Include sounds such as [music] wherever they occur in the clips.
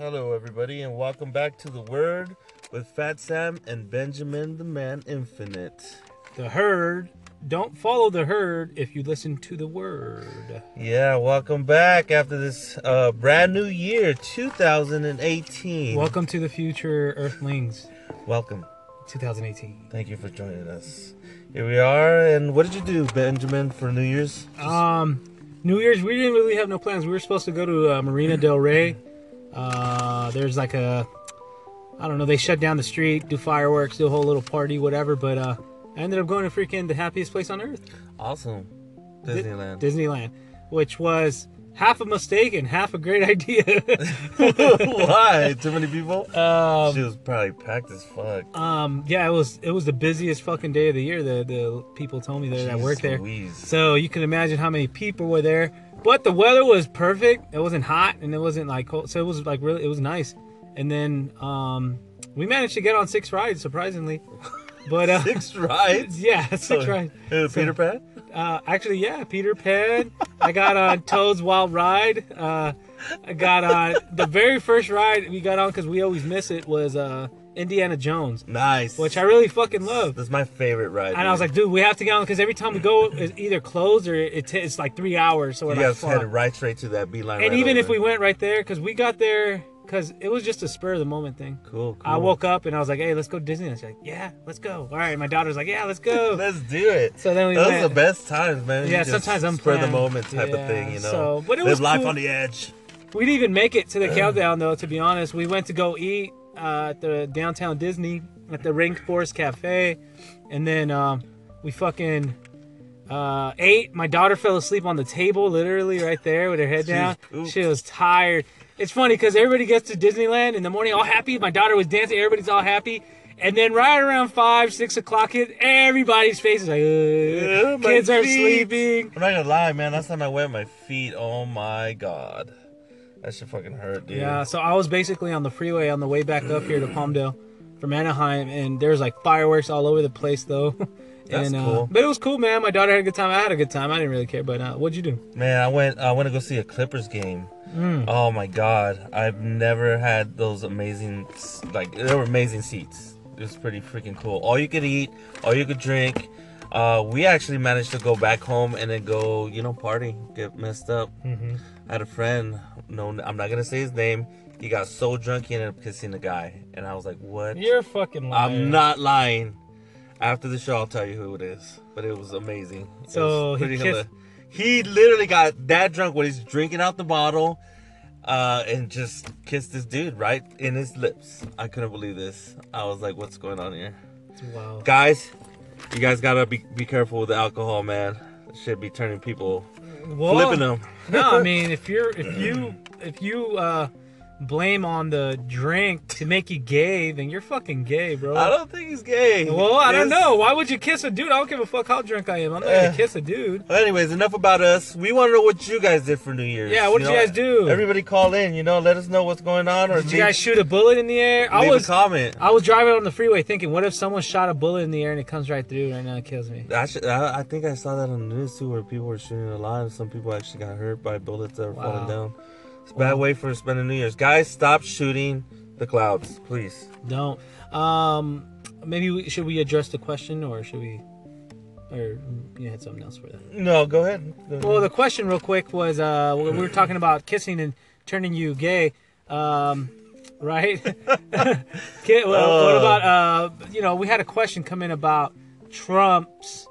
Hello, everybody, and welcome back to the Word with Fat Sam and Benjamin the Man Infinite. The herd. Don't follow the herd if you listen to the word. Yeah, welcome back after this uh, brand new year, 2018. Welcome to the future, Earthlings. Welcome. 2018. Thank you for joining us. Here we are, and what did you do, Benjamin, for New Year's? Um, New Year's, we didn't really have no plans. We were supposed to go to uh, Marina Del Rey. Uh, there's like a, I don't know, they shut down the street, do fireworks, do a whole little party, whatever. But uh, I ended up going to freaking the happiest place on earth, Awesome. Di- Disneyland. Disneyland, which was half a mistake and half a great [laughs] idea. [laughs] Why? Too many people? um, she was probably packed as fuck. Um, yeah, it was it was the busiest fucking day of the year. The the people told me that that worked there. So you can imagine how many people were there. But the weather was perfect. It wasn't hot and it wasn't like cold. So it was like really it was nice. And then um, we managed to get on six rides surprisingly. [laughs] But uh, Six rides? [laughs] yeah, six rides. Uh, Peter Pan? Uh, actually, yeah, Peter Pan. I got on [laughs] Toad's Wild Ride. Uh, I got on the very first ride we got on because we always miss it was uh, Indiana Jones, Nice. which I really fucking love. That's my favorite ride. And I was like, dude, we have to get on because every time we go, it's either closed or it t- it's like three hours. So we're you like, guys fuck. headed right straight to that beeline. And right even if we went right there, because we got there, because it was just a spur of the moment thing. cool, cool. I woke up and I was like, hey, let's go to Disney. And she's like, yeah, let's go. All right. My daughter's like, yeah, let's go. [laughs] Let's do it. So then we Those went. are the best times, man. Yeah, sometimes I'm spur the moment type of thing, you know. so- but it Live was life cool. on the edge. We didn't even make it to the [clears throat] countdown though. To be honest, we went to go eat uh, at the downtown Disney at the Rainforest Cafe, and then um, we fucking uh, ate. My daughter fell asleep on the table, literally right there with her head down. pooped. She was tired. It's funny because everybody gets to Disneyland in the morning all happy. My daughter was dancing. Everybody's all happy. And then right around five, six o'clock, hit everybody's faces like, Yeah, Ugh. my kids are sleeping. I'm not gonna lie, man. Last time I wet my feet, oh my god, that should fucking hurt, dude. Yeah, so I was basically on the freeway on the way back up here to Palmdale from Anaheim, and there's like fireworks all over the place though. [laughs] That's and, uh, cool. But it was cool, man. My daughter had a good time. I had a good time. I didn't really care. But uh, what'd you do? Man, I went. I went to go see a Clippers game. Mm. Oh my god, I've never had those amazing, like they were amazing seats. It was pretty freaking cool. All you could eat, all you could drink. Uh, we actually managed to go back home and then go, you know, party, get messed up. Mm-hmm. I had a friend. No, I'm not gonna say his name. He got so drunk he ended up kissing a guy, and I was like, "What?" You're fucking lying." I'm not lying. After the show, I'll tell you who it is. But it was amazing. It So was he kissed- He literally got that drunk when he's drinking out the bottle, uh, and just kissed this dude right in his lips. I couldn't believe this. I was like, "What's going on here, Wow. guys? You guys gotta be be careful with the alcohol, man. It should be turning people, Well, flipping them." no, I mean if you're if you if you uh blame on the drink to make you gay, then you're fucking gay, bro. I don't think he's gay. well, I don't know. Why would you kiss a dude? I don't give a fuck how drunk I am. I'm not gonna kiss a dude. Well, anyways, enough about us. We want to know what you guys did for New Year's. Yeah, what did you guys do? Everybody call in. You know, let us know what's going on, or Did leave, you guys shoot a bullet in the air? I leave was a comment. I was driving on the freeway thinking, what if someone shot a bullet in the air and it comes right through right now and kills me? I, should, I, I think I saw that on the news too, where people were shooting a lot, and some people actually got hurt by bullets that were Wow. falling down. It's a bad way for spending New Year's. Guys, stop shooting the clouds, please. Don't. Um, maybe we, should we address the question or should we? Or you had something else for that? No, go ahead. Well, the question real quick was uh, we we were talking about kissing and turning you gay. Um, right? [laughs] Ki- well, what Uh. about uh, you know we had a question come in about Trump's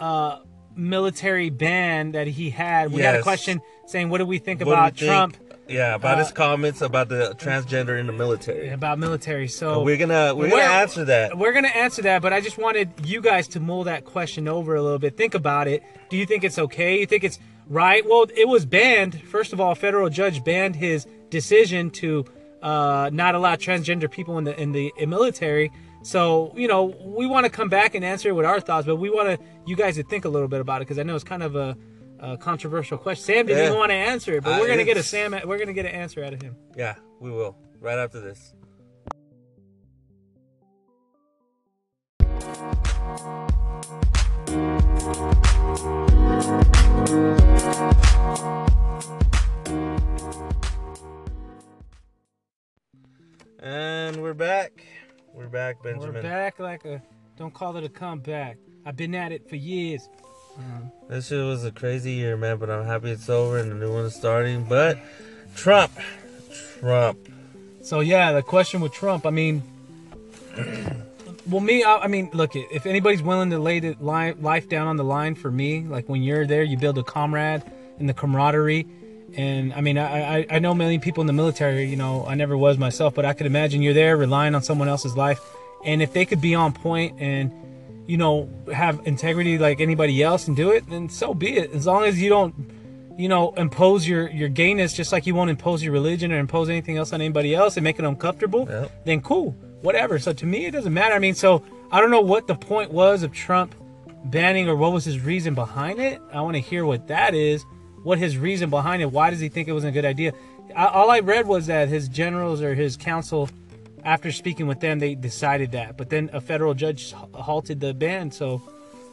uh, military ban that he had. We had a question saying what do we think What about think? Yeah, about uh, his comments about the transgender in the military. about military? So we're gonna we're gonna Where- answer that. We're gonna answer that, but I just wanted you guys to mull that question over a little bit. Think about it. Do you think it's okay? You think it's right? Well, it was banned. First of all, a federal judge banned his decision to uh, not allow transgender people in the in the military. So you know, we want to come back and answer it with our thoughts, but we want to you guys to think a little bit about it because I know it's kind of a, a controversial question. Sam didn't Yeah. even want to answer it, but Uh, we're gonna get a Sam. We're gonna get an answer out of him. Yeah, we will right after this. And we're back. We're back, Benjamin. We're back like a. Don't call it a comeback. I've been at it for years. Um, This shit was a crazy year, man, but I'm happy it's over and the new one's starting. But Trump, Trump. so yeah, the question with Trump. I mean, [clears throat] well, me. I, I mean, look, if anybody's willing to lay the li- life down on the line for me, like when you're there, you build a comrade and the camaraderie. And I mean, I, I I know million people in the military. You know, I never was myself, but I could imagine you're there relying on someone else's life, and if they could be on point and you know have integrity like anybody else and do it, then so be it. As long as you don't you know, impose your your gayness just like you won't impose your religion or impose anything else on anybody else and make it uncomfortable, Yep. then cool, whatever. So to me, it doesn't matter. I mean, so I don't know what the point was of Trump banning or what was his reason behind it. I want to hear what that is, what his reason behind it. Why does he think it was a good idea? I, all I read was that his generals or his council, after speaking with them, they decided that. But then a federal judge halted the ban. So,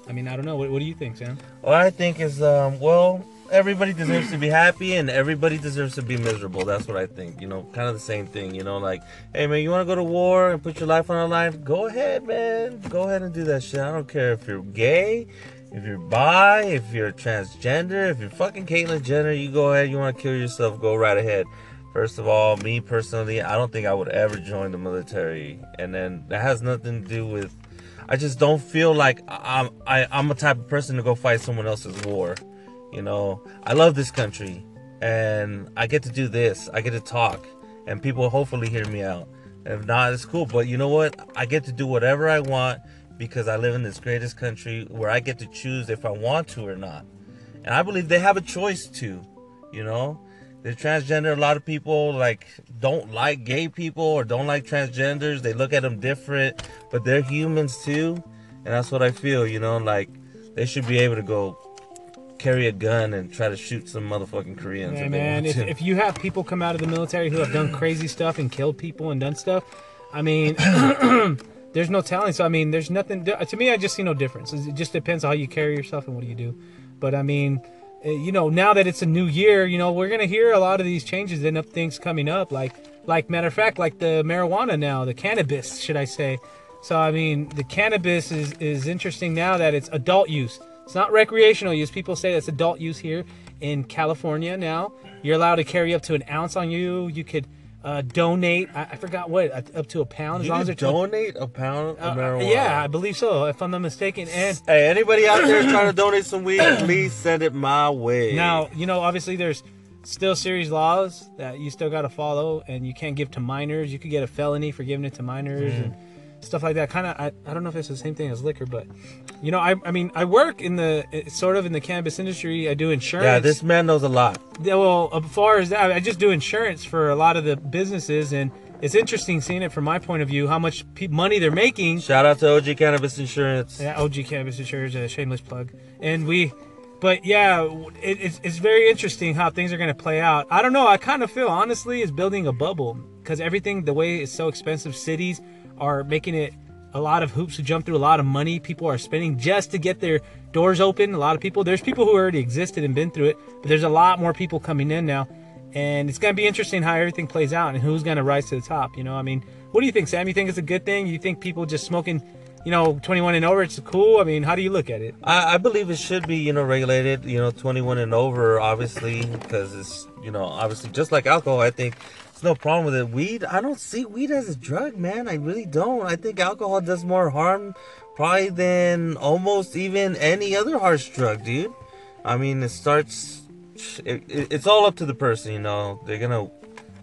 I mean, I don't know. What, what do you think, Sam? What I think is, um, well, everybody deserves to be happy and everybody deserves to be miserable. That's what I think. You know, kind of the same thing. You know, like, hey man, you want to go to war and put your life on the line? Go ahead, man. Go ahead and do that shit. I don't care if you're gay, if you're bi, if you're transgender, if you're fucking Caitlyn Jenner. You go ahead. You want to kill yourself? Go right ahead. First of all, me personally, I don't think I would ever join the military, and then that has nothing to do with. I just don't feel like I'm I, I'm a type of person to go fight someone else's war. You know, I love this country, and I get to do this. I get to talk, and people hopefully hear me out. If not, it's cool. But you know what? I get to do whatever I want because I live in this greatest country where I get to choose if I want to or not. And I believe they have a choice to. You know, they're transgender. A lot of people like don't like gay people or don't like transgenders. They look at them different, but they're humans too. And that's what I feel. You know, like they should be able to go carry a gun and try to shoot some motherfucking Koreans. If man. If, if you have people come out of the military who have done [laughs] crazy stuff and killed people and done stuff, I mean, [clears throat] [clears throat] there's no telling. So I mean, there's nothing. To me, I just see no difference. It just depends on how you carry yourself and what do you do. But I mean, Uh, you know, now that it's a new year, you know, we're gonna hear a lot of these changes and up things coming up. Like, like matter of fact, like the marijuana now, the cannabis, should I say? So I mean, the cannabis is is interesting now that it's adult use. It's not recreational use. People say that's adult use here in California now. You're allowed to carry up to an ounce on you. You could uh, donate. I, I forgot what uh, up to a pound as you long as they're donate a pound of uh, marijuana. yeah, I believe so, if I'm not mistaken. And Hey, anybody out there trying to donate some weed, [coughs] please send it my way. now, you know, obviously there's still serious laws that you still got to follow, and you can't give to minors. You could get a felony for giving it to minors and stuff like that. Kind of, I, I don't know if it's the same thing as liquor, but you know, I, I mean, I work in the eh, sort of in the cannabis industry. I do insurance. yeah, this man knows a lot. Yeah, well, as far as that, I just do insurance for a lot of the businesses, and it's interesting seeing it from my point of view how much pe- money they're making. Shout out to OG Cannabis Insurance. Yeah, OG Cannabis Insurance, a shameless plug, and we. But yeah, it, it's, it's very interesting how things are going to play out. I don't know. I kind of feel honestly is building a bubble because everything the way it's so expensive. Cities are making it a lot of hoops to jump through. A lot of money people are spending just to get their doors open. A lot of people. There's people who already existed and been through it, but there's a lot more people coming in now, and it's going to be interesting how everything plays out and who's going to rise to the top. You know, I mean, what do you think, Sam? You think it's a good thing? You think people just smoking? You know, 21 and over, it's cool. I mean, how do you look at it? I, I believe it should be, you know, regulated, you know, 21 and over, obviously, because it's, you know, obviously just like alcohol, I think there's no problem with it. Weed, I don't see weed as a drug, man. I really don't. I think alcohol does more harm probably than almost even any other harsh drug, dude. I mean, it starts, it, it, it's all up to the person, you know. They're gonna,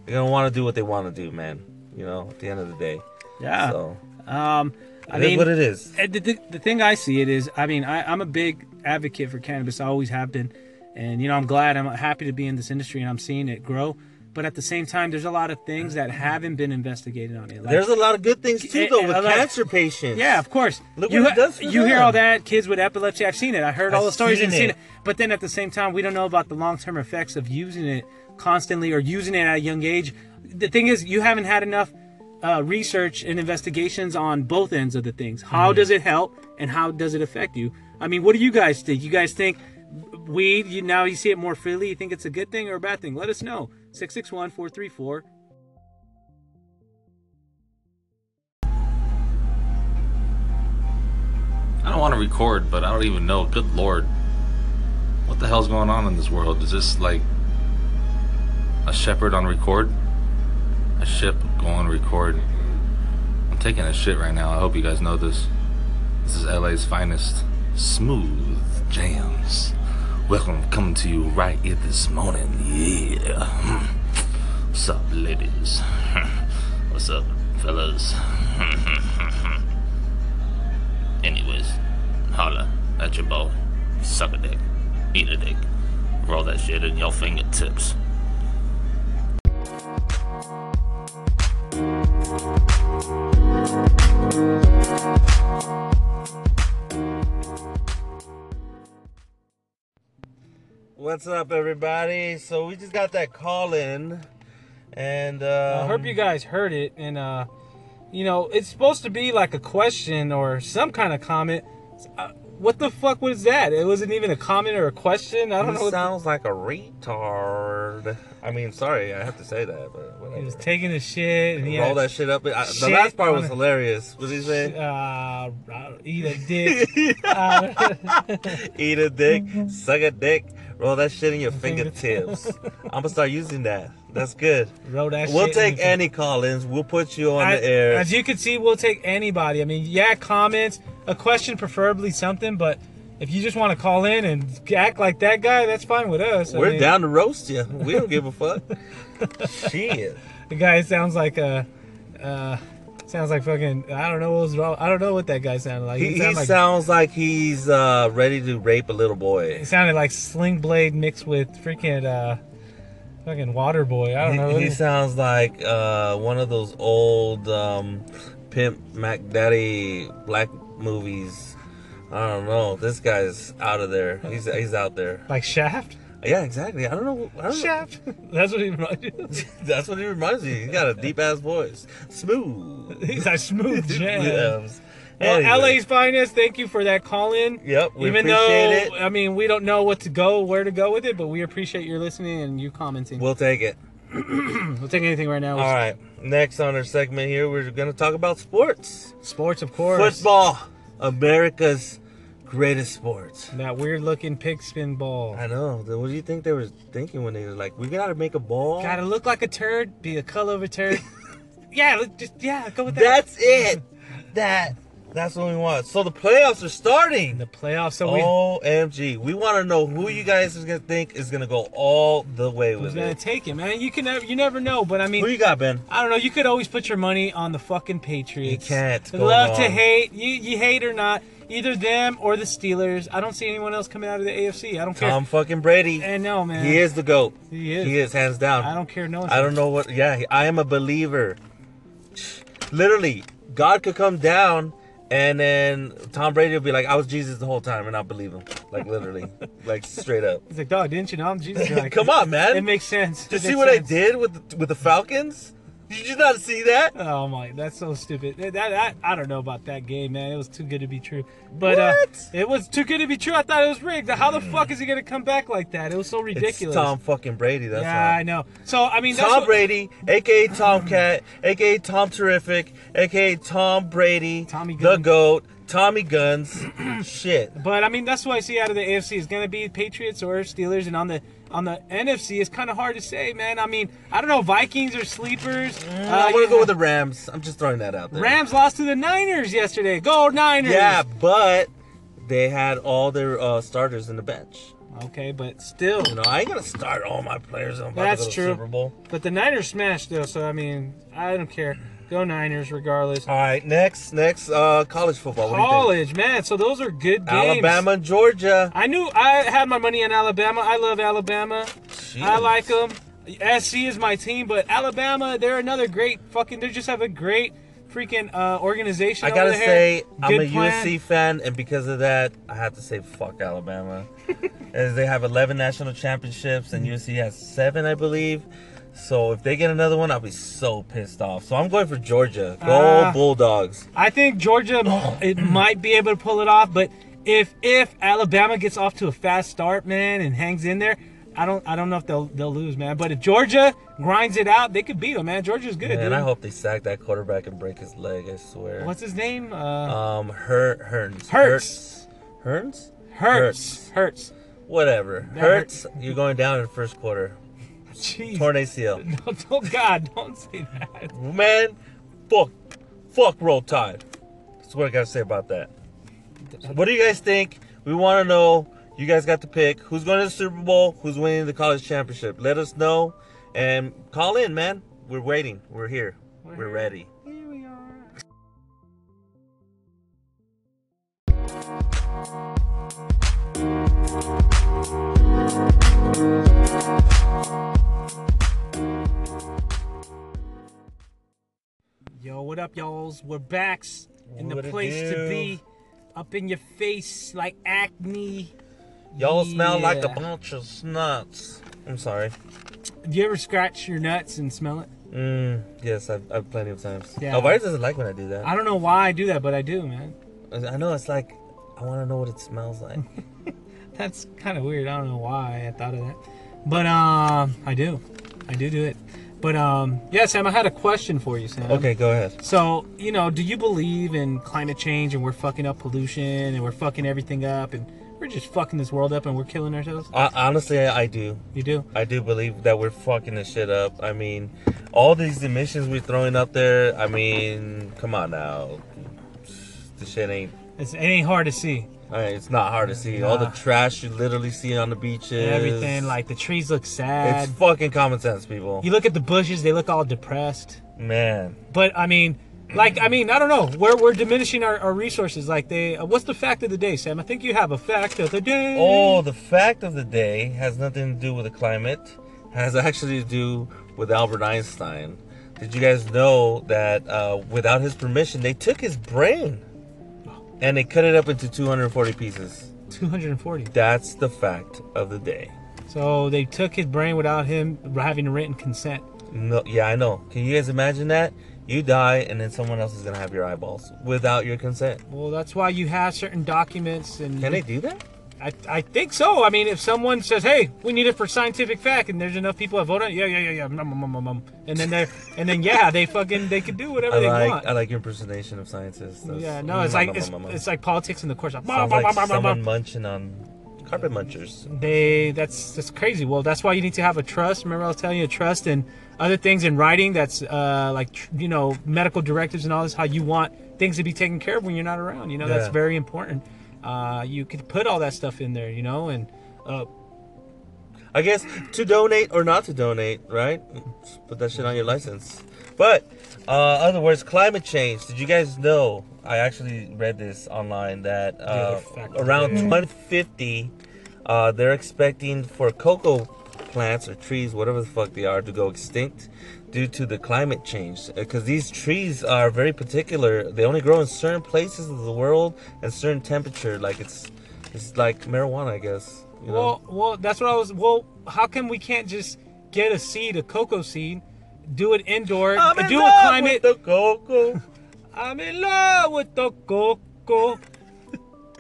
they're gonna want to do what they want to do, man. You know, at the end of the day. Yeah. So, Um, I it is mean, what it is. Uh, The, the, the thing I see it is, I mean, I, I'm a big advocate for cannabis. I always have been, and you know, I'm glad. I'm happy to be in this industry, and I'm seeing it grow. But at the same time, there's a lot of things that haven't been investigated on it. Like, There's a lot of good things too, Eh, though, with cancer patients. yeah, of course. Look you what it does for you hear all that kids with epilepsy. I've seen it. I heard all I've the stories and seen it. it. But then at the same time, we don't know about the long term effects of using it constantly or using it at a young age. The thing is, you haven't had enough uh, research and investigations on both ends of the things. How Mm-hmm. does it help and how does it affect you? I mean, what do you guys think? You guys think weed, you now you see it more freely, you think it's a good thing or a bad thing? Let us know. 661 434 I don't want to record, but I don't even know. Good lord. What the hell's going on in this world? Is this like a shepherd on record? A ship going record. I'm taking a shit right now. I hope you guys know this. This is LA's finest smooth jams. Welcome, coming to you right here this morning. Yeah. What's up, ladies? [laughs] What's up, fellas? [laughs] Anyways, holla at your boy. Suck a dick. Eat a dick. Roll that shit in your fingertips. What's up, everybody? So we just got that call in, and uh, I hope you guys heard it, and uh, you know, it's supposed to be like a question or some kind of comment. Uh, what the fuck was that? It wasn't even a comment or a question. I don't know. He What sounds like a retard. I mean, sorry, I have to say that, but whatever. he was taking a shit, and he Roll that shit up. I, the last part was hilarious. What did he say? uh, eat a dick. [laughs] uh, [laughs] Eat a dick, [laughs] suck a dick, roll that shit in your fingertips. [laughs] I'm gonna start using that. That's good. roll that We'll take any call-ins. We'll put you on I- the air. As you can see, we'll take anybody. I mean, yeah, comments, a question, preferably something, but if you just want to call in and act like that guy, that's fine with us. I We're mean, down to roast you. We don't give a [laughs] fuck. shit. The guy sounds like a, uh, sounds like fucking. I don't know what was wrong. I don't know what that guy sounded like. He, he sounded like, sounds like he's uh, ready to rape a little boy. It sounded like Sling Blade mixed with freaking uh, fucking Water Boy. I don't know. He, he sounds like uh, one of those old um, Pimp Mac Daddy black movies. I don't know. This guy's out of there. He's he's out there. like Shaft. Yeah, exactly. I don't know. I don't know. That's what he reminds you. That's what he reminds me. [laughs] He's got a deep ass voice. Smooth. He's like smooth. [laughs] Jams. Well, Anyway. LA's finest. Thank you for that call in. Yep, we Even appreciate though it. I mean we don't know what to go, where to go with it, but we appreciate your listening and you commenting. We'll, take it. [clears throat] We'll take anything right now. All right. Next on our segment here, we're going to talk about sports. Sports, of course. Football, America's greatest sports. That weird looking pig spin ball. I know. What do you think they were thinking when they were like, "We gotta make a ball"? Gotta look like a turd, be a color of a turd. [laughs] yeah, just yeah, go with that. That's it. That. That's what we want. So the playoffs are starting. the playoffs. So we OMG. We want to know who you guys is gonna think is gonna go all the way who's with gonna it. take it, man? You can never, you never know, but I mean, Who you got, Ben? I don't know. You could always put your money on the fucking Patriots. You can't Love to hate. You you hate or not, either them or the Steelers. I don't see anyone else coming out of the AFC. I don't care. Tom fucking Brady. Eh, I know, man. He is the goat. He is. He is hands down. I don't care. No. I don't know what. Yeah, I am a believer. Literally, God could come down, and then Tom Brady will be like, "I was Jesus the whole time," and I'll believe him. Like literally, [laughs] like straight up. He's like, dog, didn't you know I'm Jesus? [laughs] Like, Come on, man. It makes sense. Did you see what sense. I did with the, with the Falcons? Did you not see that? Oh my, that's so stupid. That, that- I don't know about that game, man. It was too good to be true. But uh, it was too good to be true. I thought it was rigged. How the fuck is he gonna come back like that? It was so ridiculous. It's. Tom fucking Brady. That's yeah, how. I know. So I mean, Tom what- Brady, aka Tomcat, aka Tom Terrific, aka Tom Brady, Tommy the goat, Tommy Guns. [clears throat] Shit. But I mean, that's what I see out of the AFC is gonna be Patriots or Steelers, and on the on the NFC, it's kind of hard to say, man. I mean, I don't know. Vikings or sleepers. I Uh, want to go with the Rams. I'm just throwing that out there. Rams lost to the Niners yesterday. Go Niners! Yeah, but they had all their uh, starters in the bench. Okay, but still, You know, I ain't gonna start all my players. I'm about That's to go to true. Super Bowl. but the Niners smashed though. So I mean, I don't care. Go Niners, regardless. All right, next, next, uh, college football. What do you College, man. So those are good games. Alabama Georgia. I knew I had my money on Alabama. I love Alabama. I like them. SC is my team, but Alabama, they're another great fucking. They just have a great freaking uh, organization. I gotta say, I'm a plan. USC fan, and because of that, I have to say fuck Alabama. [laughs] As they have 11 national championships, and USC has seven, I believe. So if they get another one, I'll be so pissed off. So I'm going for Georgia. Go Ah. Bulldogs. I think Georgia [clears throat] it might be able to pull it off, but if if Alabama gets off to a fast start, man, and hangs in there, I don't I don't know if they'll they'll lose, man. But if Georgia grinds it out, they could beat them, man. Georgia's good, Man, dude. I hope they sack that quarterback and break his leg. I swear. What's his name? Uh, Um, Her Hearns. Hurts. Hearns? Hurts. Hurts. Whatever. Hurts. You're going down in the first quarter. Jeez. Torn ACL. [laughs] No, oh God, don't say that. Man, fuck, fuck Roll Tide. That's what I gotta say about that. So what do you guys think? We want to know. You guys got to pick who's going to the Super Bowl, who's winning the college championship. Let us know and call in, man. We're waiting. We're here. We're, here. ready. Here we are. Yo, what up, y'alls? We're backs in the What it place to be. Up in your face like acne. Y'all smell like a Yeah. bunch of snuts. I'm sorry. Do you ever scratch your nuts and smell it? Mm, yes, I've, I've plenty of times. Yeah. Alvarez doesn't like when I do that. I don't know why I do that, but I do, man. I know it's like I want to know what it smells like. [laughs] That's kind of weird. I don't know why I thought of that, but um, I do, I do do it. But um, yeah, Sam, I had a question for you, Sam. okay, go ahead. So you know, do you believe in climate change and we're fucking up pollution and we're fucking everything up and we're just fucking this world up and we're killing ourselves? I, honestly, I do. You do? I do believe that we're fucking this shit up. I mean, all these emissions we're throwing up there. I mean, come on now. This shit ain't. It's, it ain't hard to see. I mean, it's not hard to see. All the trash you literally see on the beaches. Everything like the trees look sad. It's fucking common sense, people. you look at the bushes; they look all depressed. Man. But I mean, like I mean, I don't know. We're we're diminishing our, our resources. Like they, uh, what's the fact of the day, Sam? I think you have a fact of the day. Oh, the fact of the day has nothing to do with the climate. Has actually to do with Albert Einstein. Did you guys know that uh, without his permission, they took his brain and they cut it up into 240 pieces? 240. That's the fact of the day. So they took his brain without him having written consent. No, yeah, I know. Can you guys imagine that? You die, and then someone else is gonna have your eyeballs without your consent. Well, that's why you have certain documents and. Can they do that? I, I think so. I mean, if someone says, "Hey, we need it for scientific fact," and there's enough people that vote on, it, yeah, yeah, yeah, yeah, mm, mm, mm, mm, and then they and then yeah, they fucking they can do whatever I they like want. I like your impersonation of scientists. That's- yeah, no, it's like it's, it's like politics in the course. Like, Sounds like someone munching on carpet munchers. they that's that's crazy. Well, that's why you need to have a trust. Remember, I was telling you a trust and other things in writing. That's uh, like tr- you know medical directives and all this. How you want things to be taken care of when you're not around. You know, that's very important. Uh, you could put all that stuff in there. You know, and uh, I guess to donate or not to donate, right? Put that shit on your license. But, uh, other words, climate change. Did you guys know? I actually read this online that uh, other fact of the around day. 2050, uh, they're expecting for cocoa plants or trees, whatever the fuck they are, to go extinct due to the climate change. Because these trees are very particular. They only grow in certain places of the world and certain temperature. Like it's, it's like marijuana, I guess. You know? well, well, that's what I was. Well, how come we can't just get a seed, a cocoa seed, do it indoor, I'm uh, in do a climate? with the cocoa. [laughs] I'm in love with the cocoa.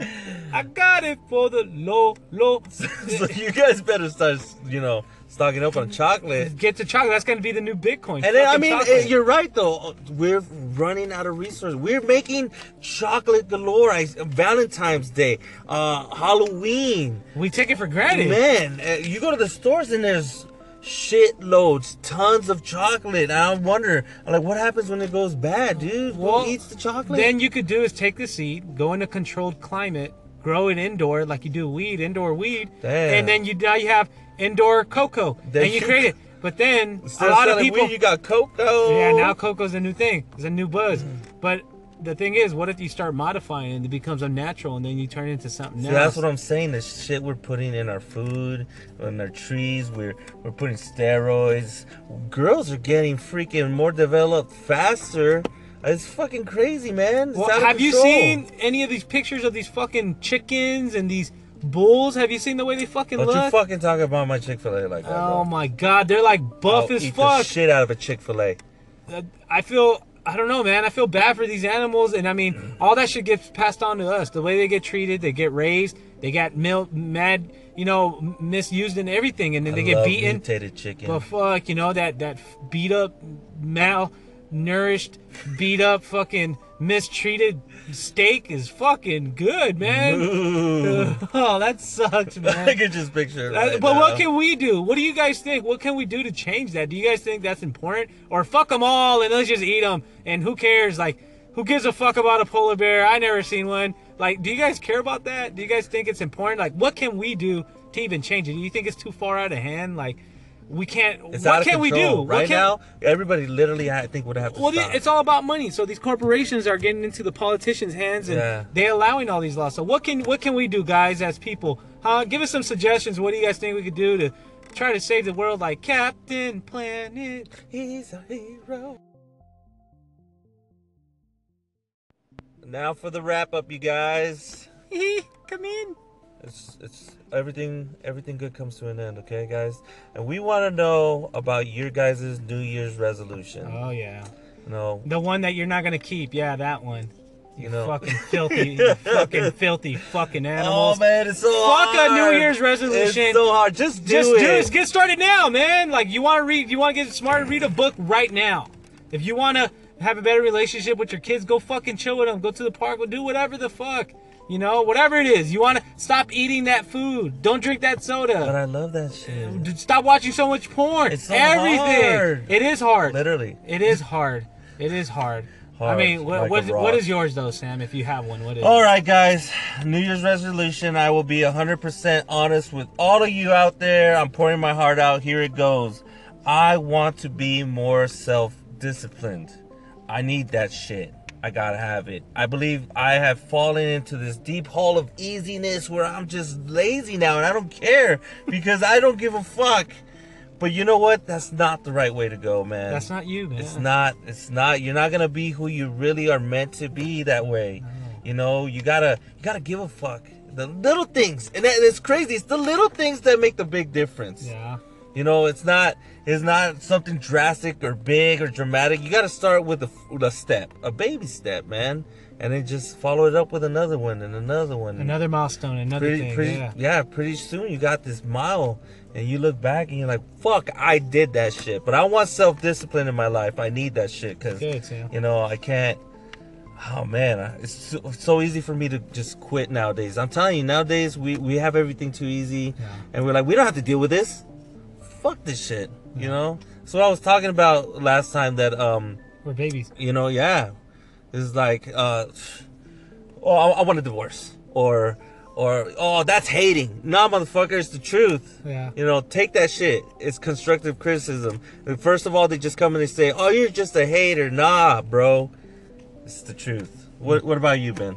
[laughs] I got it for the low, low. [laughs] so you guys better start, you know, stocking up on chocolate. Get the chocolate. That's gonna be the new Bitcoin. And then, I mean, chocolate. you're right though. We're running out of resources. We're making chocolate galore. I, Valentine's Day, uh, Halloween. we take it for granted. Man, uh, you go to the stores and there's shit loads, tons of chocolate. And I wonder, like, what happens when it goes bad, dude? Well, Who eats the chocolate? Then you could do is take the seed, go in a controlled climate, grow it indoor like you do weed, indoor weed, Damn. and then you now you have indoor cocoa, Then and you [laughs] create it. But then a lot of people, weed, you got cocoa. yeah, now cocoa's a new thing. It's a new buzz. Mm. But the thing is, what if you start modifying it and it becomes unnatural, and then you turn it into something else? that's what I'm saying. The shit we're putting in our food, in our trees, we're we're putting steroids. Girls are getting freaking more developed faster. It's fucking crazy, man. It's Well, have you seen any of these pictures of these fucking chickens and these bulls? Have you seen the way they fucking Don't look? you fucking talk about my Chick Fil A like that, oh bro. my god, they're like buff I'll as eat fuck. the shit out of a Chick Fil A. Uh, feel I don't know, man. I feel bad for these animals, and I mean, all that shit gets passed on to us. The way they get treated, they get raised, they got mil- mad, you know, misused and everything, and then I they get beaten. mutated chicken. But fuck, you know that that beat up, malnourished, beat up, fucking mistreated steak is fucking good, man. [laughs] Oh, that sucks, man. I can just picture it. Uh, right but what can we do? What do you guys think? What can we do to change that? Do you guys think that's important, or fuck them all and let's just eat them? And who cares? Like, who gives a fuck about a polar bear? I never seen one. Like, do you guys care about that? Do you guys think it's important? Like, what can we do to even change it? Do you think it's too far out of hand? Like, we can't. It's what can we control. do? What Right can- now, everybody literally, I think, would have to well, stop. it's all about money. So these corporations are getting into the politicians' hands, and Yeah. they're allowing all these laws. So what can what can we do, guys, as people? Huh? Give us some suggestions. What do you guys think we could do to try to save the world, like Captain Planet? He's a hero. Now for the wrap up, you guys. [laughs] Come in. It's it's everything everything good comes to an end, okay, guys? And we want to know about your guys' New Year's resolution. Oh yeah, no the one that you're not gonna keep. Yeah, that one. you know. Fucking filthy, [laughs] you fucking filthy, fucking Oh animals. man, it's so Fuck a. New Year's resolution. It's so hard. Just do Just it. do it. Get started now, man. Like you want to read, you want to get smart, read a book right now. If you want to have a better relationship with your kids, go fucking chill with them. Go to the park. Go do whatever the fuck. You know, whatever it is. You want to stop eating that food. Don't drink that soda. But. I love that shit. Stop watching so much porn. It's so Everything. hard. It is hard. Literally. It is hard. It is hard. hard I mean, what, like what, rock. what is yours though, Sam? If you have one, what is? All right, guys. New Year's resolution. I will be 100% honest with all of you out there. I'm pouring my heart out. Here it goes. I want to be more self disciplined. I need that shit. I gotta have it. I believe I have fallen into this deep hole of easiness where I'm just lazy now and I don't care because I don't give a fuck. But you know what? That's not the right way to go, man. That's not you, man. It's not. It's not. You're not gonna be who you really are meant to be that way. You know, you gotta. You gotta give a fuck. The little things, and it's crazy. It's the little things that make the big difference. Yeah. You know, it's not. It's not something drastic or big or dramatic. You gotta start with a, with a step, a baby step, man, and then just follow it up with another one and another one. Another milestone. Another pretty, thing. pretty, yeah. yeah, pretty soon you got this mile, and you look back and you're like, "Fuck, I did that shit." But I want self discipline in my life. I need that shit because you know I can't. Oh man, it's so, so easy for me to just quit nowadays. I'm telling you, nowadays we we have everything too easy, Yeah. and we're like, we don't have to deal with this. Fuck this shit, you know. So I was talking about last time that um We're babies. you know, yeah, it's like, uh, oh, I, I want a divorce, or, or, oh, that's hating. Nah, motherfucker, it's the truth. Yeah. You know, take that shit. It's constructive criticism. And first of all, they just come and they say, oh, you're just a hater. Nah, bro, it's the truth. What, what about you, Ben?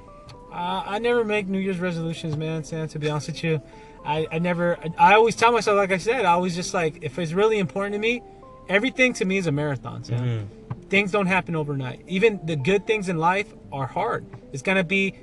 Uh, I never make New Year's resolutions, man. Sam, to be honest with you, I, I never. I, always tell myself, like I said, I always just like if it's really important to me, everything to me is a marathon. Sam. Mm-hmm. Things don't happen overnight. Even the good things in life are hard. It's gonna be,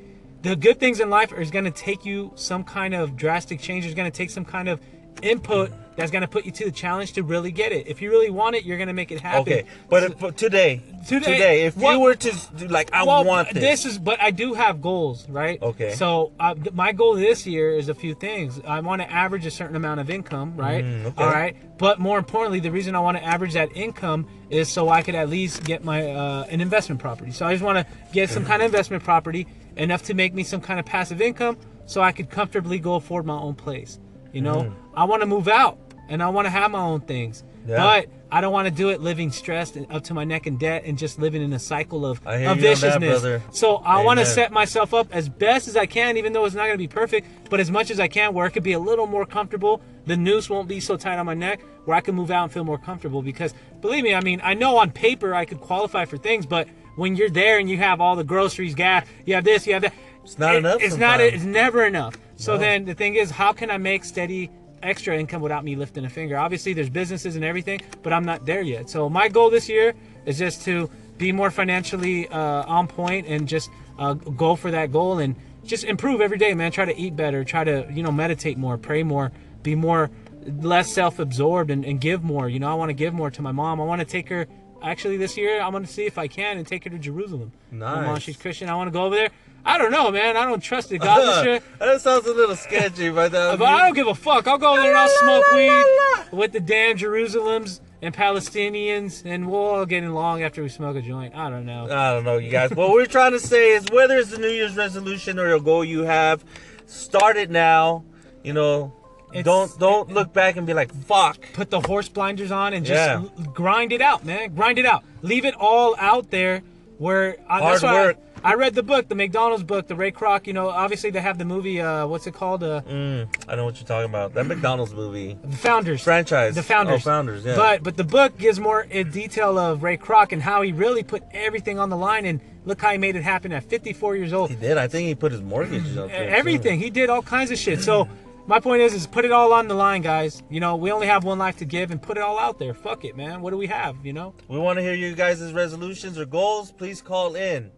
the good things in life is gonna take you some kind of drastic change. It's gonna take some kind of input that's gonna put you to the challenge to really get it. If you really want it, you're gonna make it happen. Okay, but if, but today, Today- today, if what- you were to do like, I well, want this. this. is, but I do have goals, right? Okay. So uh, my goal this year is a few things. I want to average a certain amount of income, right? Mm, okay. All right. But more importantly, the reason I want to average that income is so I could at least get my uh, an investment property. So I just want to get some kind of investment property enough to make me some kind of passive income, so I could comfortably go afford my own place. You know, Mm. I want to move out and I want to have my own things. Yeah. But I don't want to do it living stressed and up to my neck in debt and just living in a cycle of, of on that, viciousness. So I want to set myself up as best as I can, even though it's not going to be perfect, but as much as I can, where I could be a little more comfortable. The noose won't be so tight on my neck, where I can move out and feel more comfortable. Because believe me, I mean, I know on paper I could qualify for things, but when you're there and you have all the groceries, gas, you have this, you have that. It's not enough It's not. It's never enough. So No. then the thing is, how can I make steady extra income without me lifting a finger? Obviously, there's businesses and everything, but I'm not there yet. So my goal this year is just to be more financially uh, on point and just uh, go for that goal and just improve every day, man. Try to eat better. Try to you know meditate more, pray more, be more less self-absorbed and, and give more. You know, I want to give more to my mom. I want to take her actually this year I'm gonna see if I can and take her to Jerusalem. My mom, she's Christian. I want to go over there. I don't know, man. I don't trust the God and [laughs] shit. that sounds a little sketchy, but, uh, But I don't give a fuck. I'll go there and I'll smoke weed with the damn Jerusalems and Palestinians, and we'll all get along after we smoke a joint. I don't know. I don't know, you guys. what we're trying to say is whether it's the New Year's resolution or a goal you have, start it now. You know, It's- don't don't look back and be like, "Fuck." Put the horse blinders on and just Yeah. grind it out, man. Grind it out. Leave it all out there. Where I, Hard that's why work. I, read the book, the McDonald's book, the Ray Kroc. You know, obviously they have the movie. Uh, what's it called? Uh, Mm, I know what you're talking about. That McDonald's movie the Founders. franchise. The Founders. Oh, founders. Yeah. But but the book gives more in detail of Ray Kroc and how he really put everything on the line and look how he made it happen at 54 years old. he did. I think he put his mortgage up there. too. Everything he did, all kinds of shit. So my point is, is put it all on the line, guys. You know, we only have one life to give, and put it all out there. Fuck it, man. What do we have? You know. We want to hear you guys' resolutions or goals. Please call in